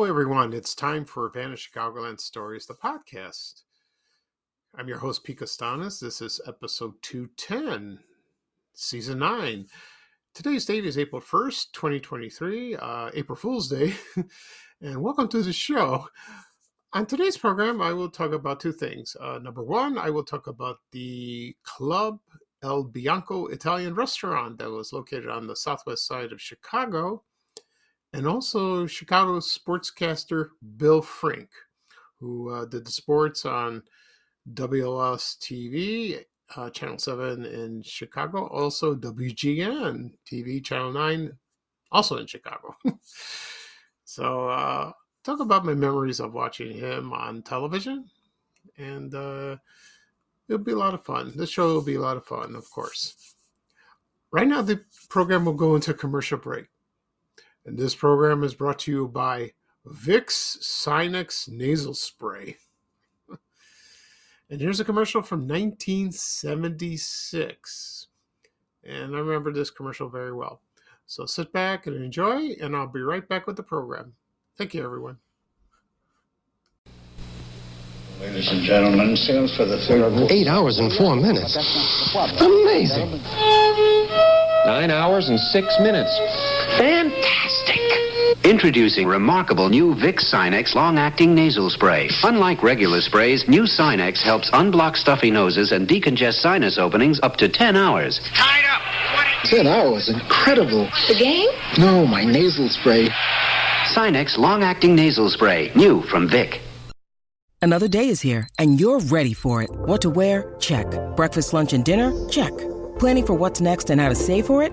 Hello, everyone. It's time for Vanished Chicagoland Stories, the podcast. I'm your host, Pete Kastanes. This is episode 210, season 9. Today's date is April 1st, 2023, uh, April Fool's Day. and welcome to the show. On today's program, I will talk about two things. Uh, number one, I will talk about the Club El Bianco Italian restaurant that was located on the southwest side of Chicago and also Chicago sportscaster Bill Frink, who uh, did the sports on WLS TV, uh, Channel 7 in Chicago, also WGN TV, Channel 9, also in Chicago. so, uh, talk about my memories of watching him on television, and uh, it'll be a lot of fun. This show will be a lot of fun, of course. Right now, the program will go into commercial break. And this program is brought to you by Vicks Sinex Nasal Spray. and here's a commercial from 1976. And I remember this commercial very well. So sit back and enjoy, and I'll be right back with the program. Thank you, everyone. Ladies and gentlemen, sales for the third. Eight hours and four minutes. Amazing. Nine hours and six minutes. Fantastic! Introducing remarkable new Vicks Sinex long-acting nasal spray. Unlike regular sprays, new Sinex helps unblock stuffy noses and decongest sinus openings up to 10 hours. Tied up! Ten hours. Incredible. The game? No, my nasal spray. Sinex long-acting nasal spray. New from Vic. Another day is here, and you're ready for it. What to wear? Check. Breakfast, lunch, and dinner? Check. Planning for what's next and how to save for it?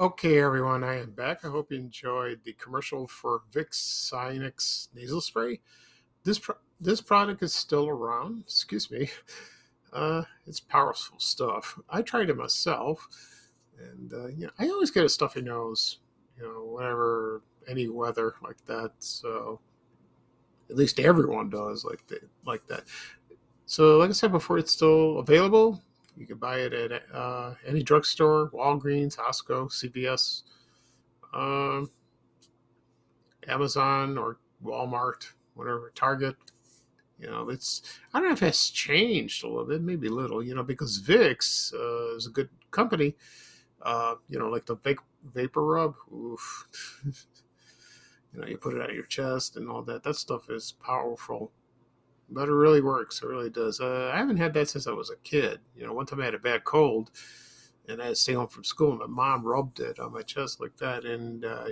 Okay, everyone, I am back. I hope you enjoyed the commercial for Vicks Sinex nasal spray. This pro- this product is still around. Excuse me. Uh, it's powerful stuff. I tried it myself, and uh, yeah, I always get a stuffy nose. You know, whenever any weather like that. So at least everyone does like that. Like that. So, like I said before, it's still available. You can buy it at uh, any drugstore, Walgreens, Costco, CVS, um, Amazon, or Walmart, whatever, Target. You know, it's I don't know if it's changed a little bit, maybe a little. You know, because Vicks uh, is a good company. Uh, you know, like the vape, vapor rub. Oof. you know, you put it on your chest and all that. That stuff is powerful but it really works. It really does. Uh, I haven't had that since I was a kid. You know, one time I had a bad cold, and I had to stay home from school. And my mom rubbed it on my chest like that, and uh,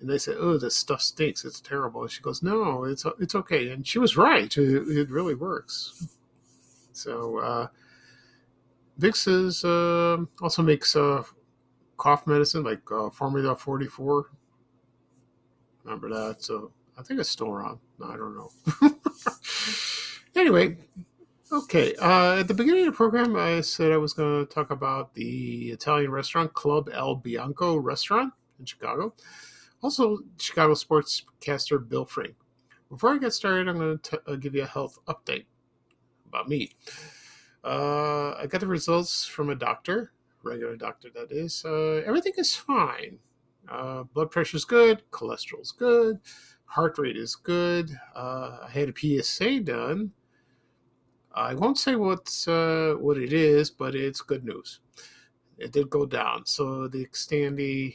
and they said, "Oh, this stuff stinks. It's terrible." And she goes, "No, it's it's okay." And she was right. It, it really works. So, uh, Vicks is uh, also makes uh, cough medicine like uh, Formula Forty Four. Remember that? So I think it's still around. I don't know. anyway, okay. Uh, at the beginning of the program, I said I was going to talk about the Italian restaurant Club El Bianco restaurant in Chicago. Also, Chicago sportscaster Bill Frink. Before I get started, I'm going to uh, give you a health update about me. Uh, I got the results from a doctor, regular doctor that is. Uh, everything is fine. Uh, blood pressure is good, cholesterol is good, heart rate is good. Uh, I had a PSA done. I won't say what's uh, what it is, but it's good news. It did go down. So the Xtandi,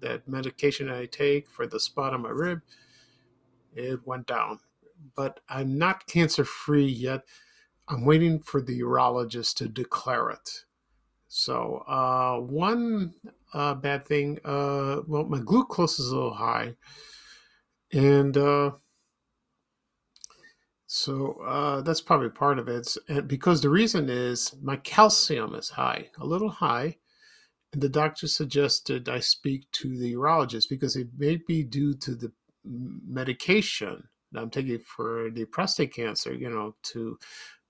that medication I take for the spot on my rib, it went down. but I'm not cancer free yet. I'm waiting for the urologist to declare it. So, uh, one uh, bad thing, uh, well, my glucose is a little high. And uh, so uh, that's probably part of it. And because the reason is my calcium is high, a little high. And the doctor suggested I speak to the urologist because it may be due to the medication that I'm taking for the prostate cancer, you know, to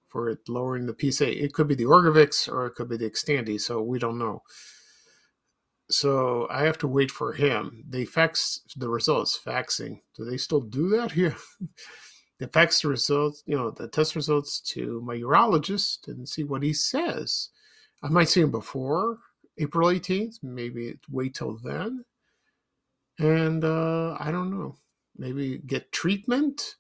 for it lowering the PSA. It could be the Orgovyx or it could be the Xtandi, so we don't know. So I have to wait for him. They fax the results, faxing. Do they still do that here? they fax the results, you know, the test results to my urologist and see what he says. I might see him before April 18th, maybe wait till then. And uh, I don't know, maybe get treatment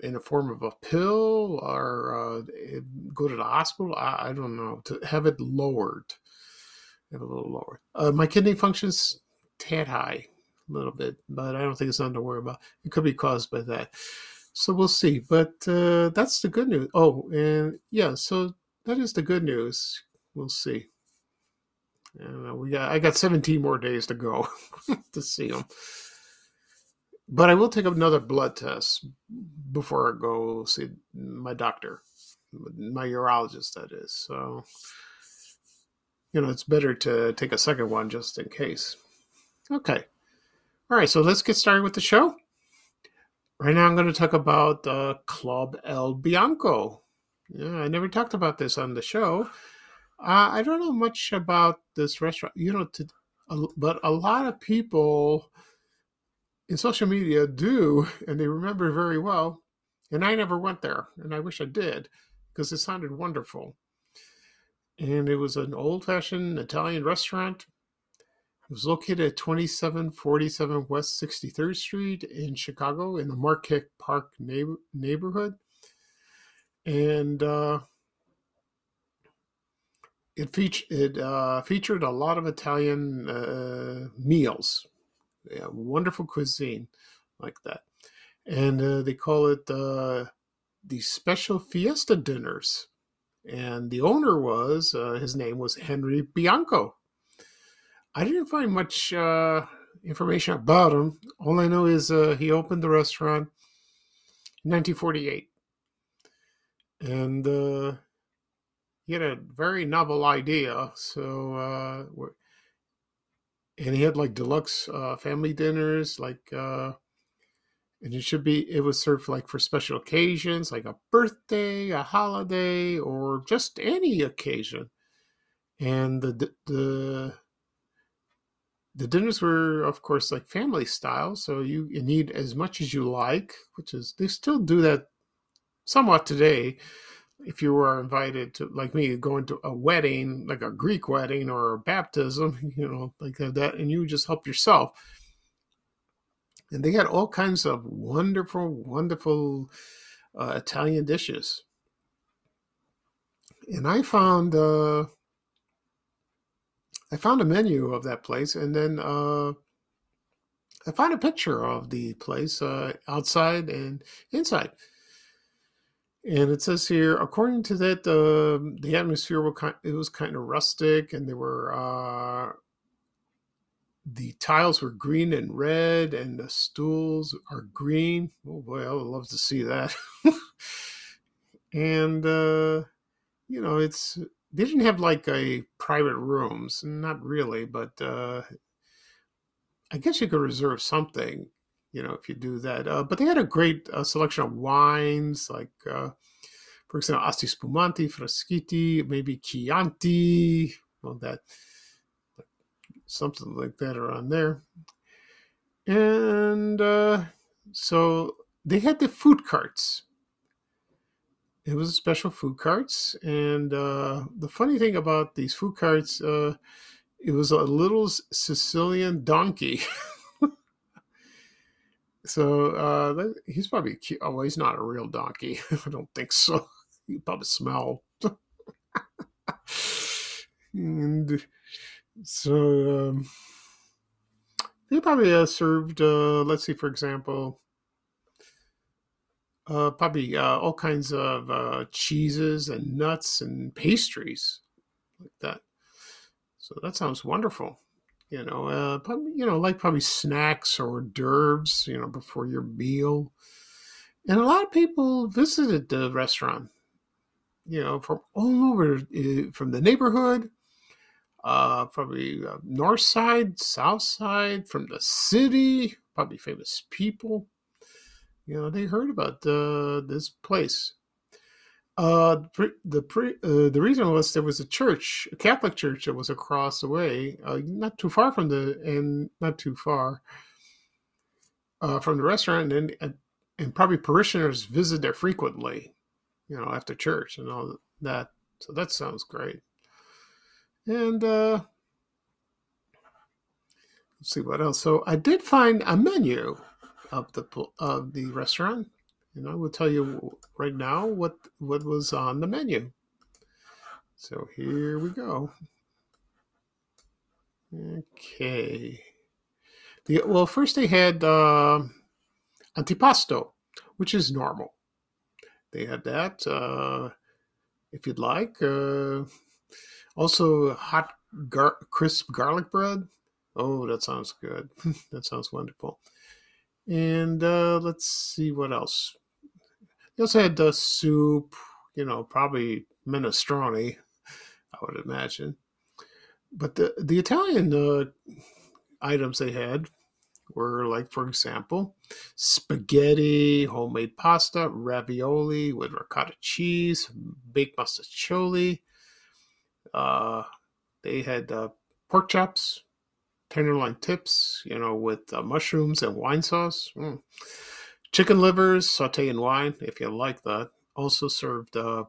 in the form of a pill or uh, go to the hospital. I, I, don't know to have it lowered, have a little lower. Uh, my kidney functions tad high, a little bit, but I don't think it's nothing to worry about. It could be caused by that, so we'll see. But uh, that's the good news. Oh, and yeah, so that is the good news. We'll see. And we got I got 17 more days to go to see them. But I will take another blood test before I go see my doctor, my urologist, that is. So, you know, it's better to take a second one just in case. Okay. All right, so let's get started with the show. Right now, I'm going to talk about uh, Club El Bianco. Yeah, I never talked about this on the show. Uh, I don't know much about this restaurant, you know, to, uh, but a lot of people in social media do, and they remember very well. And I never went there, and I wish I did because it sounded wonderful. And it was an old fashioned Italian restaurant. It was located at 2747 West 63rd Street in Chicago in the Marquette Park neighbor- neighborhood. And uh, it, featured it uh, featured a lot of Italian uh, meals yeah, wonderful cuisine like that. And uh, they call it uh, the special fiesta dinners. And the owner was, uh, his name was Henry Bianco. I didn't find much uh, information about him. All I know is uh, he opened the restaurant in 1948. And uh, he had a very novel idea. So and he had like deluxe uh, family dinners, like, uh, and it should be it was served like for special occasions, like a birthday, a holiday, or just any occasion. And the the the dinners were, of course, like family style, so you, you need as much as you like, which is they still do that somewhat today if you were invited to like me going to a wedding like a greek wedding or a baptism you know like that and you just help yourself and they had all kinds of wonderful wonderful uh, italian dishes. And i found uh i found a menu of that place and then uh i found a picture of the place uh outside and inside. And it says here, according to that, uh, the atmosphere was kind, it was kind of rustic, and there were uh, the tiles were green and red, and the stools are green. Oh boy, I would love to see that. and uh, you know, it's they didn't have like a private rooms, not really, but uh, I guess you could reserve something you know, if you do that. Uh, but they had a great uh, selection of wines, like, uh, for example, Asti Spumante, Frascati, maybe Chianti, all that, something like that around there. And uh, so they had the food carts. It was special food carts. And uh, the funny thing about these food carts, uh, it was a little Sicilian donkey. So uh, he's probably cute. Oh, he's not a real donkey. I don't think so. You probably smell. and so um, they probably uh, served. Uh, let's see, for example, uh, probably uh, all kinds of uh, cheeses and nuts and pastries like that. So that sounds wonderful. You know, uh, probably, you know, like probably snacks or d'oeuvres, you know, before your meal. And a lot of people visited the restaurant, you know, from all over, uh, from the neighborhood, uh, probably uh, north side, south side, from the city, probably famous people. You know, they heard about the, this place. Uh, the pre, uh, the reason was there was a church, a Catholic church that was across the way, uh, not too far from the, and not too far uh, from the restaurant, and, and probably parishioners visit there frequently, you know, after church and all that. So that sounds great. And uh, let's see what else. So I did find a menu of the of the restaurant, and I will tell you right now what what was on the menu. So here we go. Okay. The, well, first they had uh, antipasto, which is normal. They had that. Uh, if you'd like, uh, also, hot, gar- crisp garlic bread. Oh, that sounds good. that sounds wonderful. And uh, let's see what else. They also had the soup, you know, probably minestrone, I would imagine. But the, the Italian uh, items they had were like, for example, spaghetti, homemade pasta, ravioli with ricotta cheese, baked mustaccioli, uh, they had uh, pork chops, tenderloin tips, you know, with uh, mushrooms and wine sauce. Mm. Chicken livers, saute in wine, if you like that. Also served uh,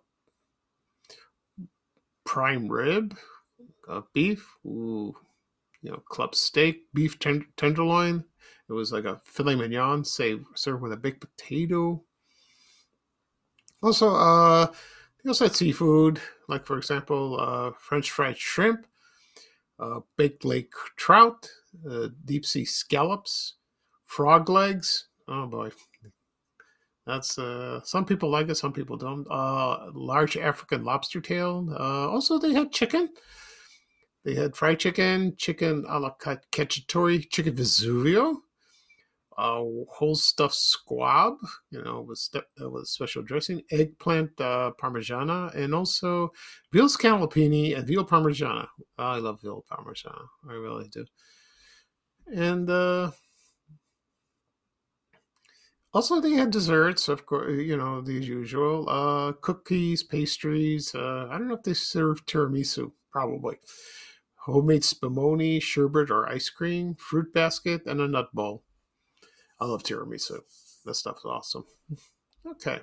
prime rib, uh, beef, ooh, you know, club steak, beef ten- tenderloin. It was like a filet mignon, say, served with a baked potato. Also, uh, they also had seafood, like for example, uh, French fried shrimp, uh, baked lake trout, uh, deep sea scallops, frog legs. Oh boy, that's uh, some people like it, some people don't. Uh, large African lobster tail. Uh, also, they had chicken. They had fried chicken, chicken a la cacciatore, chicken Vesuvio, uh, whole stuffed squab, you know, with uh, with special dressing, eggplant uh, parmigiana, and also veal scallopini and veal parmigiana. I love veal parmigiana, I really do. And uh, also, they had desserts, of course, you know, the usual uh, cookies, pastries. Uh, I don't know if they served tiramisu, probably. Homemade spumoni, sherbet, or ice cream, fruit basket, and a nut bowl. I love tiramisu. That stuff's awesome. Okay.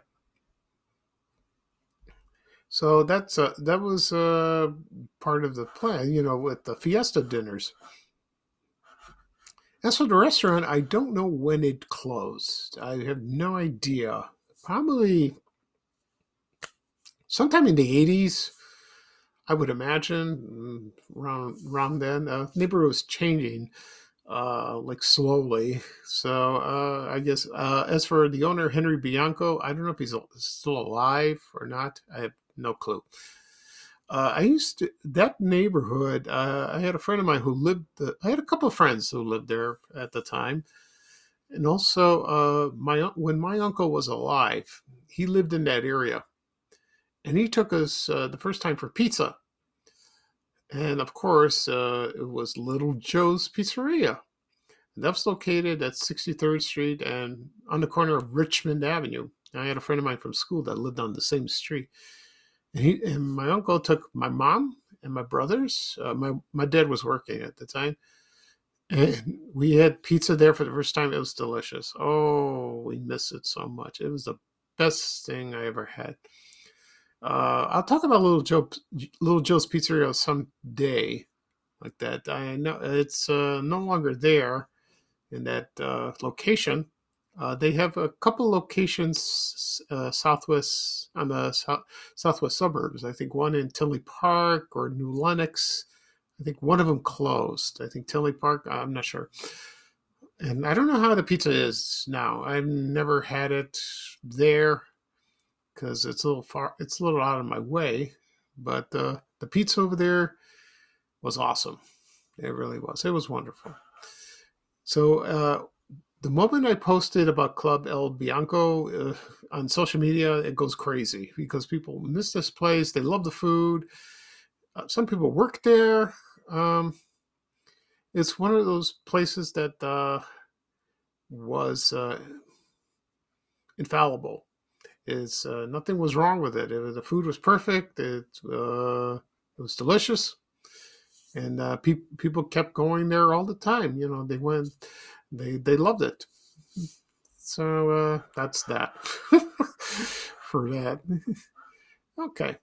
So that's uh, that was uh, part of the plan, you know, with the fiesta dinners. As for the restaurant, I don't know when it closed. I have no idea. Probably sometime in the 80s, I would imagine, mm, around, around then. Uh, neighborhood was changing uh, like slowly. So uh, I guess uh, as for the owner Henry Bianco, I don't know if he's still alive or not. I have no clue. Uh, I used to that neighborhood. Uh, I had a friend of mine who lived. The, I had a couple of friends who lived there at the time, and also uh, my when my uncle was alive, he lived in that area, and he took us uh, the first time for pizza and of course, uh, it was Little Joe's Pizzeria. And that's located at 63rd Street and on the corner of Richmond Avenue. I had a friend of mine from school that lived on the same street. And, he, and my uncle took my mom and my brothers. Uh, my, my dad was working at the time. And we had pizza there for the first time. It was delicious. Oh, we miss it so much. It was the best thing I ever had. Uh, I'll talk about Little Joe, Little Joe's Pizzeria someday, like that. I know it's uh, no longer there in that uh, location. Uh, they have a couple locations uh, southwest on the southwest suburbs. I think one in Tinley Park or New Lenox. I think one of them closed. I think Tinley Park. I'm not sure. and I don't know how the pizza is now. I've never had it there because it's a little far. It's a little out of my way. But uh, the pizza over there was awesome. It really was. It was wonderful. So uh, the moment I posted about Club El Bianco uh, on social media, it goes crazy because people miss this place. They love the food. Uh, some people work there. Um, it's one of those places that uh, was uh, infallible. Is uh, nothing was wrong with it. it. The food was perfect. It uh, it was delicious, and uh, pe- people kept going there all the time. You know, they went, they they loved it. So uh, that's that for that. okay.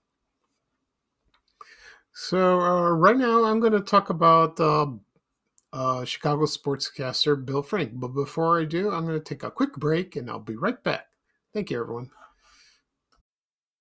So uh, right now I'm going to talk about uh, uh, Chicago sportscaster Bill Frink. But before I do, I'm going to take a quick break and I'll be right back. Thank you, everyone.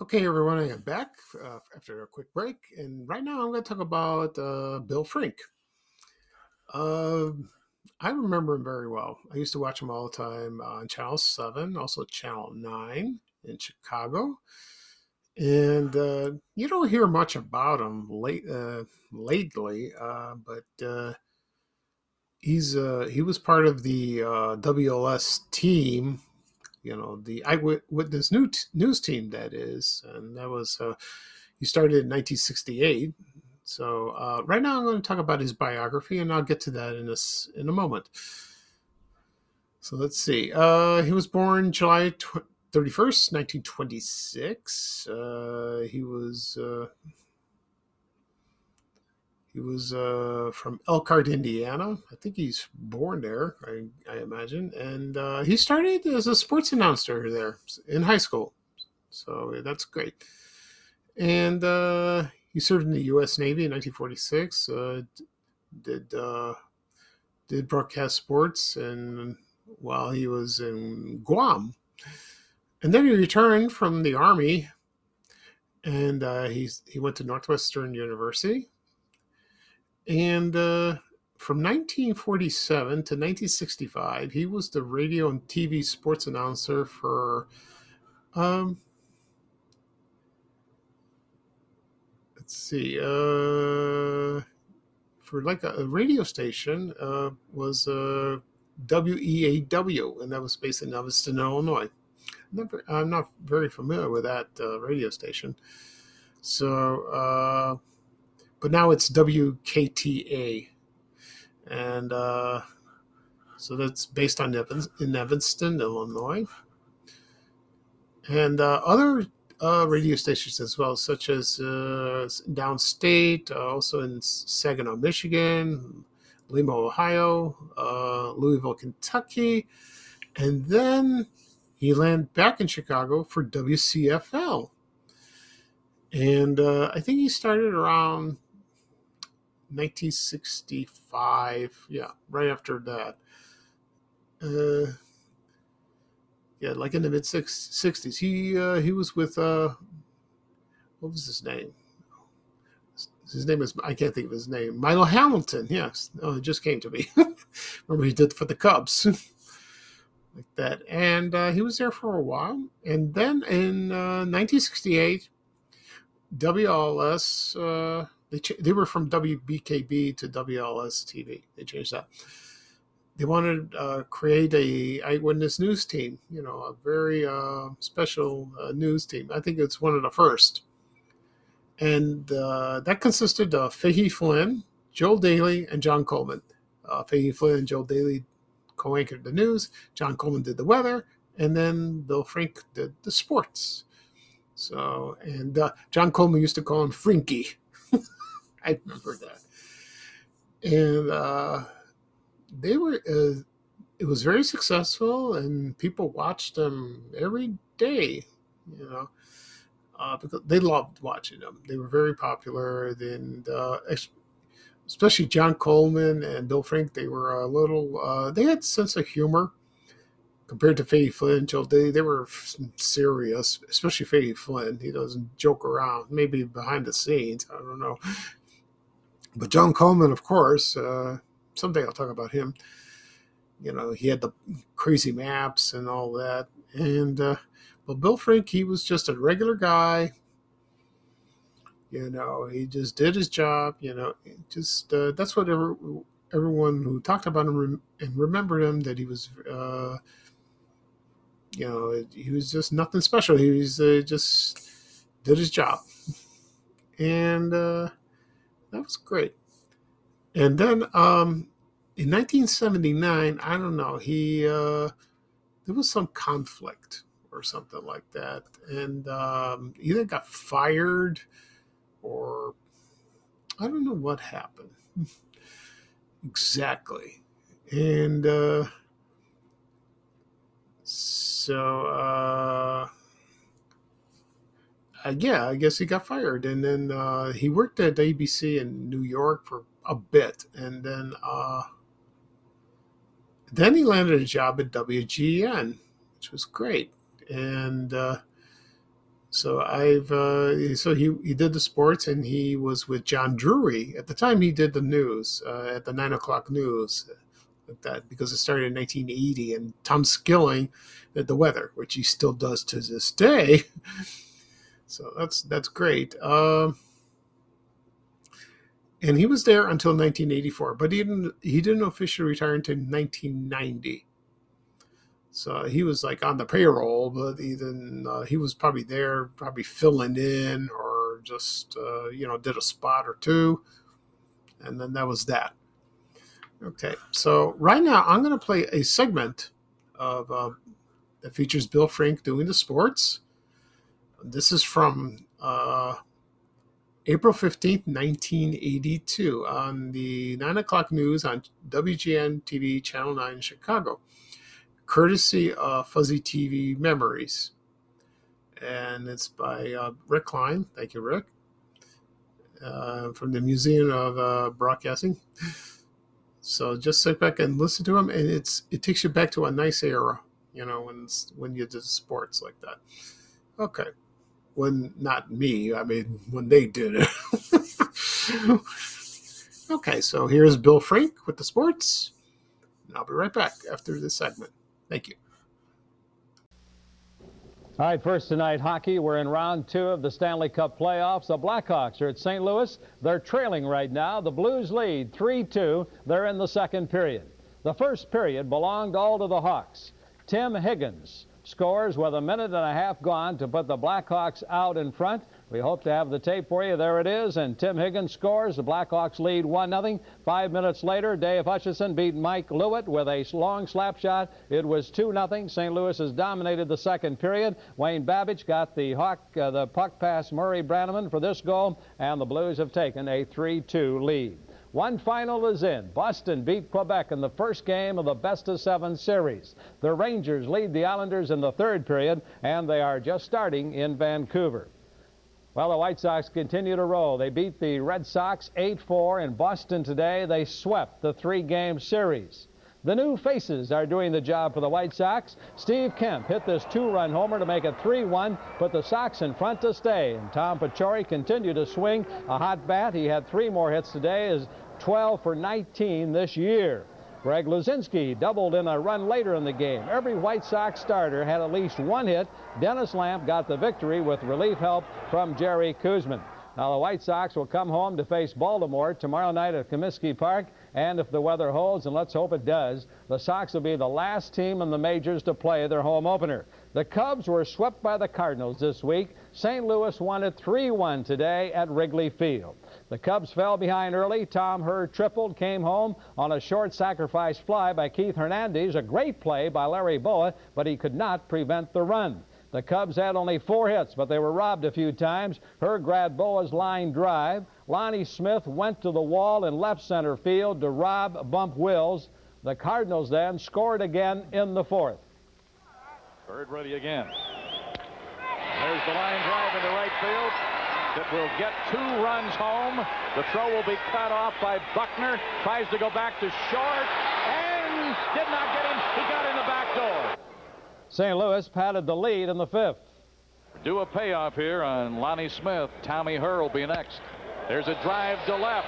Okay, everyone, I am back uh, after a quick break, and right now I'm going to talk about uh, Bill Frink. Uh, I remember him very well. I used to watch him all the time on Channel 7, also Channel 9 in Chicago. And uh, you don't hear much about him late, uh, lately, uh, but he's he was part of the WLS team you know the eyewitness news team that is and that was uh, he started in 1968 so uh, right now i'm going to talk about his biography and i'll get to that in this in a moment. So let's see uh, he was born july 31st 1926 uh, he was uh, he was uh, from Elkhart, Indiana. I think he's born there, I, I imagine. And uh, he started as a sports announcer there in high school. So that's great. And uh, he served in the U.S. Navy in 1946. Uh, did uh, did broadcast sports, and while he was in Guam, and then he returned from the army, and uh, he he went to Northwestern University and uh, from 1947 to 1965, he was the radio and TV sports announcer for, um, let's see, uh, for like a, a radio station uh, was uh, WEAW, and that was based in Evanston, Illinois. Never, I'm not very familiar with that uh, radio station. So, uh, but now it's WKTA, and uh, so that's based on in Evanston, Illinois, and uh, other uh, radio stations as well, such as uh, downstate, uh, also in Saginaw, Michigan, Lima, Ohio, uh, Louisville, Kentucky, and then he landed back in Chicago for WCFL. And uh, I think he started around 1965. Yeah, right after that. Uh, yeah, like in the mid 60s. He uh, he was with uh, what was his name? His name is I can't think of his name. Milo Hamilton. Yes, oh, it just came to me. Remember he did for the Cubs. like that, and uh, he was there for a while, and then in uh, 1968, WLS uh, they they were from WBKB to WLS TV. They changed that. They wanted to uh, create a eyewitness news team. You know, a very uh, special uh, news team. I think it's one of the first. And uh, that consisted of Fahey Flynn, Joel Daly, and John Coleman. Uh, Fahey Flynn and Joel Daly co-anchored the news. John Coleman did the weather, and then Bill Frink did the sports. So, and uh, John Coleman used to call him Frinky I remember that. and uh, they were. Uh, it was very successful, and people watched them every day. You know, uh, because they loved watching them. They were very popular, and uh, especially John Coleman and Bill Frink. They were a little. Uh, they had sense of humor compared to Fahey Flynn. They they were serious, especially Fahey Flynn. He doesn't joke around. Maybe behind the scenes, I don't know. But John Coleman, of course, uh, someday I'll talk about him. You know, he had the crazy maps and all that, and uh, but Bill Frink, he was just a regular guy. You know, he just did his job. You know, just uh, that's what every, everyone who talked about him and remembered him that he was. Uh, you know, he was just nothing special. He was uh, just did his job, and uh, that was great. And then um, in 1979, I don't know, he uh, there was some conflict or something like that. And um, either got fired or I don't know what happened exactly. And uh, so, uh, uh, yeah, I guess he got fired. And then uh, he worked at ABC in New York for a bit. And then, uh, then he landed a job at WGN, which was great and uh, so I've uh, so he he did the sports and he was with John Drury at the time he did the news uh, at the nine o'clock news like that because it started in 1980 and Tom Skilling did the weather which he still does to this day so that's that's great um, and he was there until 1984 but he didn't he didn't officially retire until 1990 so he was like on the payroll, but even uh, he was probably there, probably filling in or just uh, you know did a spot or two, and then that was that. Okay, so right now I'm going to play a segment of uh, that features Bill Frink doing the sports. This is from uh, April 15th, 1982, on the 9 o'clock news on WGN TV, Channel 9, Chicago courtesy of Fuzzy TV Memories. And it's by uh, Rick Klein. Thank you, Rick. Uh, from the Museum of uh, Broadcasting. So just sit back and listen to him, and it's it takes you back to a nice era, you know, when when you did sports like that. Okay, when not me, I mean when they did it. okay, so here's Bill Frink with the sports. And I'll be right back after this segment. Thank you. All right, first tonight, hockey. We're in round two of the Stanley Cup playoffs. The Blackhawks are at St. Louis. They're trailing right now. The Blues lead 3-2. They're in the second period. The first period belonged all to the Hawks. Tim Higgins scores with a minute and a half gone to put the Blackhawks out in front. We hope to have the tape for you. There it is. And Tim Higgins scores. The Blackhawks lead 1 0. Five minutes later, Dave Hutchison beat Mike Liut with a long slap shot. It was 2 0. St. Louis has dominated the second period. Wayne Babych got the, hawk, uh, the puck past Murray Bannerman for this goal, and the Blues have taken a 3 2 lead. One final is in. Boston beat Quebec in the first game of the best of seven series. The Rangers lead the Islanders in the third period, and they are just starting in Vancouver. Well, the White Sox continue to roll. They beat the Red Sox 8-4 in Boston today. They swept the three-game series. The new faces are doing the job for the White Sox. Steve Kemp hit this two-run homer to make it 3-1, put the Sox in front to stay. And Tom Paciorek continued to swing a hot bat. He had three more hits today, is 12 for 19 this year. Greg Luzinski doubled in a run later in the game. Every White Sox starter had at least one hit. Dennis Lamp got the victory with relief help from Jerry Koosman. Now the White Sox will come home to face Baltimore tomorrow night at Comiskey Park. And if the weather holds, and let's hope it does, the Sox will be the last team in the majors to play their home opener. The Cubs were swept by the Cardinals this week. St. Louis won it 3-1 today at Wrigley Field. The Cubs fell behind early. Tom Herr tripled, came home on a short sacrifice fly by Keith Hernandez. A great play by Larry Bowa, but he could not prevent the run. The Cubs had only four hits, but they were robbed a few times. Herr grabbed Bowa's line drive. Lonnie Smith went to the wall in left center field to rob Bump Wills. The Cardinals then scored again in the fourth. Bird ready again. There's the line drive into right field. That will get two runs home. The throw will be cut off by Buckner. Tries to go back to short and did not get him. He got in the back door. St. Louis padded the lead in the fifth. Do a payoff here on Lonnie Smith. Tommy Herr will be next. There's a drive to left.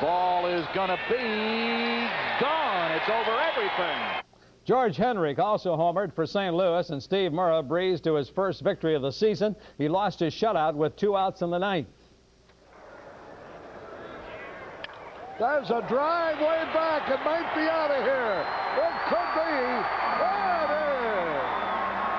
Ball is going to be gone. It's over everything. George Hendrick also homered for St. Louis, and Steve Mura breezed to his first victory of the season. He lost his shutout with two outs in the ninth. There's a drive way back. It might be out of here. It could be. It is.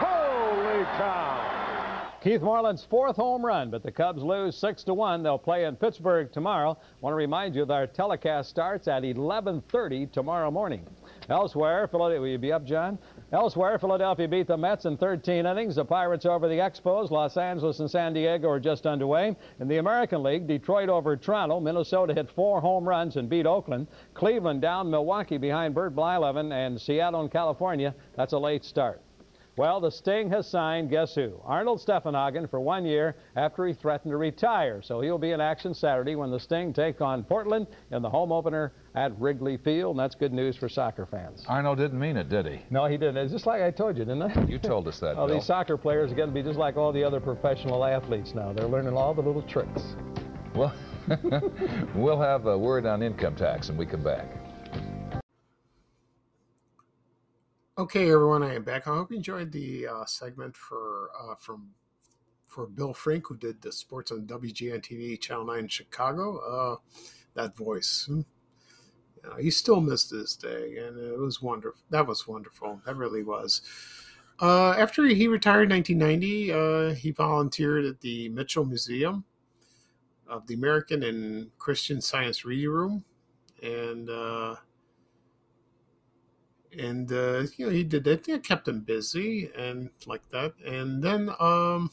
Holy cow. Keith Moreland's fourth home run, but the Cubs lose 6 to 1. They'll play in Pittsburgh tomorrow. I Want to remind you that our telecast starts at 11:30 tomorrow morning. Elsewhere, Philadelphia, will you be up, John? Elsewhere, Philadelphia beat the Mets in 13 innings. The Pirates over the Expos. Los Angeles and San Diego are just underway. In the American League, Detroit over Toronto. Minnesota hit four home runs and beat Oakland. Cleveland down Milwaukee behind Bert Blyleven and Seattle and California. That's a late start. Well, the Sting has signed, guess who? Arnold Steffenhagen for one year after he threatened to retire. So he'll be in action Saturday when the Sting take on Portland in the home opener at Wrigley Field. And that's good news for soccer fans. Arnold didn't mean it, did he? No, he didn't. It's just like I told you, didn't I? You told us that, oh, Bill. these soccer players are going to be just like all the other professional athletes now. They're learning all the little tricks. Well, we'll have a word on income tax when we come back. Okay, everyone, I am back. I hope you enjoyed the uh, segment for uh, from for Bill Frink, who did the sports on WGN TV, Channel Nine, in Chicago. Uh, that voice, hmm. You know, he still missed this day, and it was wonderful. That was wonderful. That really was. Uh, after he retired in 1990, uh, he volunteered at the Mitchell Museum of the American and Christian Science Reading Room, and uh, and uh, you know he did that. It kept him busy and like that. And then um,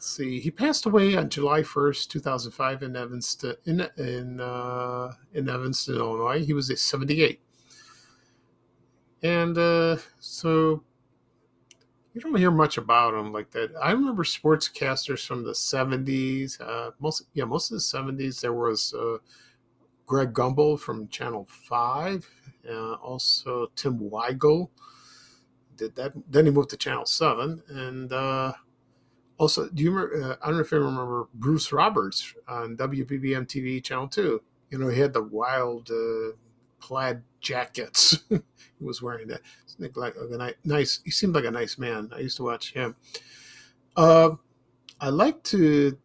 see, he passed away on July first, two thousand five, in Evanston, in in uh, in Evanston, Illinois. He was a seventy eight, and uh, so you don't hear much about him like that. I remember sportscasters from the seventies. Uh, most yeah, most of the seventies there was. Uh, Greg Gumbel from Channel 5, uh, also Tim Weigel did that. Then he moved to Channel 7. And uh, also, do you remember, uh, I don't know if you remember Bruce Roberts on WBBM TV Channel 2. You know, he had the wild uh, plaid jackets. he was wearing that. Like a nice, he seemed like a nice man. I used to watch him. Uh, I like to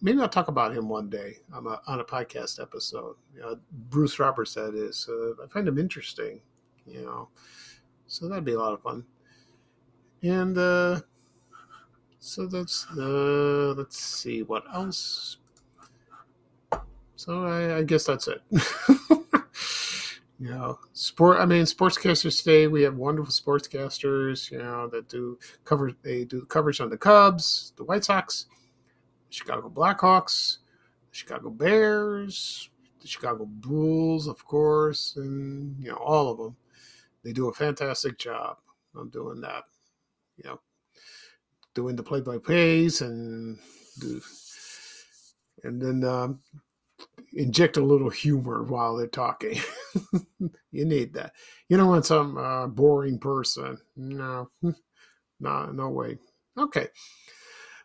maybe I'll talk about him one day on a, on a podcast episode. Uh, Bruce Roberts, that is. Uh, I find him interesting, you know. So that'd be a lot of fun. And uh, so that's uh, let's see what else. So I, I guess that's it. you know, sport. I mean, sportscasters today. We have wonderful sportscasters. You know that do cover. They do coverage on the Cubs, the White Sox Chicago Blackhawks, the Chicago Bears, the Chicago Bulls, of course, and you know all of them. They do a fantastic job of doing that. You know, doing the play-by-plays and do, and then um, inject a little humor while they're talking. you need that. You don't want some uh, boring person. No, no, no way. Okay.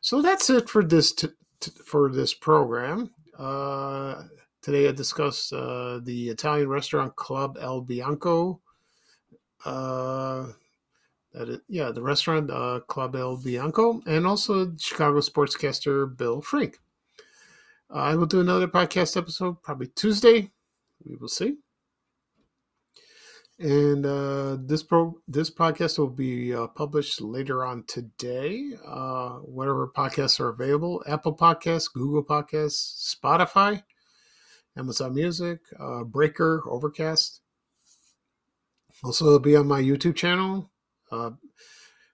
So that's it for this t- t- for this program. Uh, today I discussed uh, the Italian restaurant Club El Bianco. Uh, that is, yeah, the restaurant uh, Club El Bianco, and also Chicago sportscaster Bill Frink. I will do another podcast episode probably Tuesday. We will see. And uh, this pro this podcast will be uh, published later on today. Uh, whatever podcasts are available: Apple Podcasts, Google Podcasts, Spotify, Amazon Music, uh, Breaker, Overcast. Also, it'll be on my YouTube channel,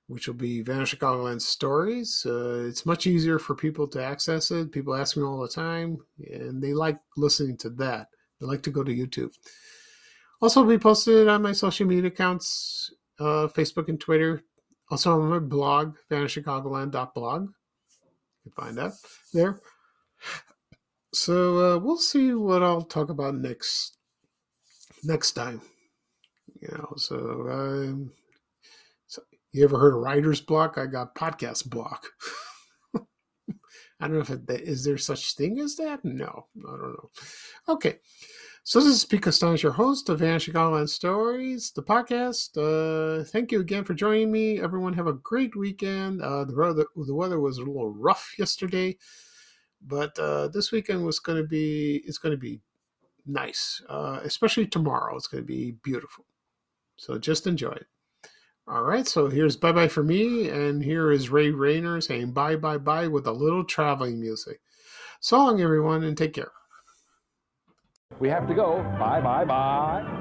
which will be Vanish Chicagoland Stories. Uh, it's much easier for people to access it. People ask me all the time, and they like listening to that. They like to go to YouTube. Also, be posted on my social media accounts, uh, Facebook and Twitter. Also on my blog, vanishchicagoland.blog. You can find that there. So uh, we'll see what I'll talk about next next time. You know, so um, you ever heard of writer's block? I got podcast block. I don't know if it, is there such thing as that. No, I don't know. Okay, so this is Pete Kastanes, your host of Vanishing Online Stories, the podcast. Uh, thank you again for joining me. Everyone have a great weekend. Uh, the weather the weather was a little rough yesterday, but uh, this weekend was going to be it's going to be nice, uh, especially tomorrow. It's going to be beautiful. So just enjoy it. All right, so here's bye bye for me, and here is Ray Rayner saying bye bye bye with a little traveling music. So long, everyone, and take care. We have to go. Bye bye bye.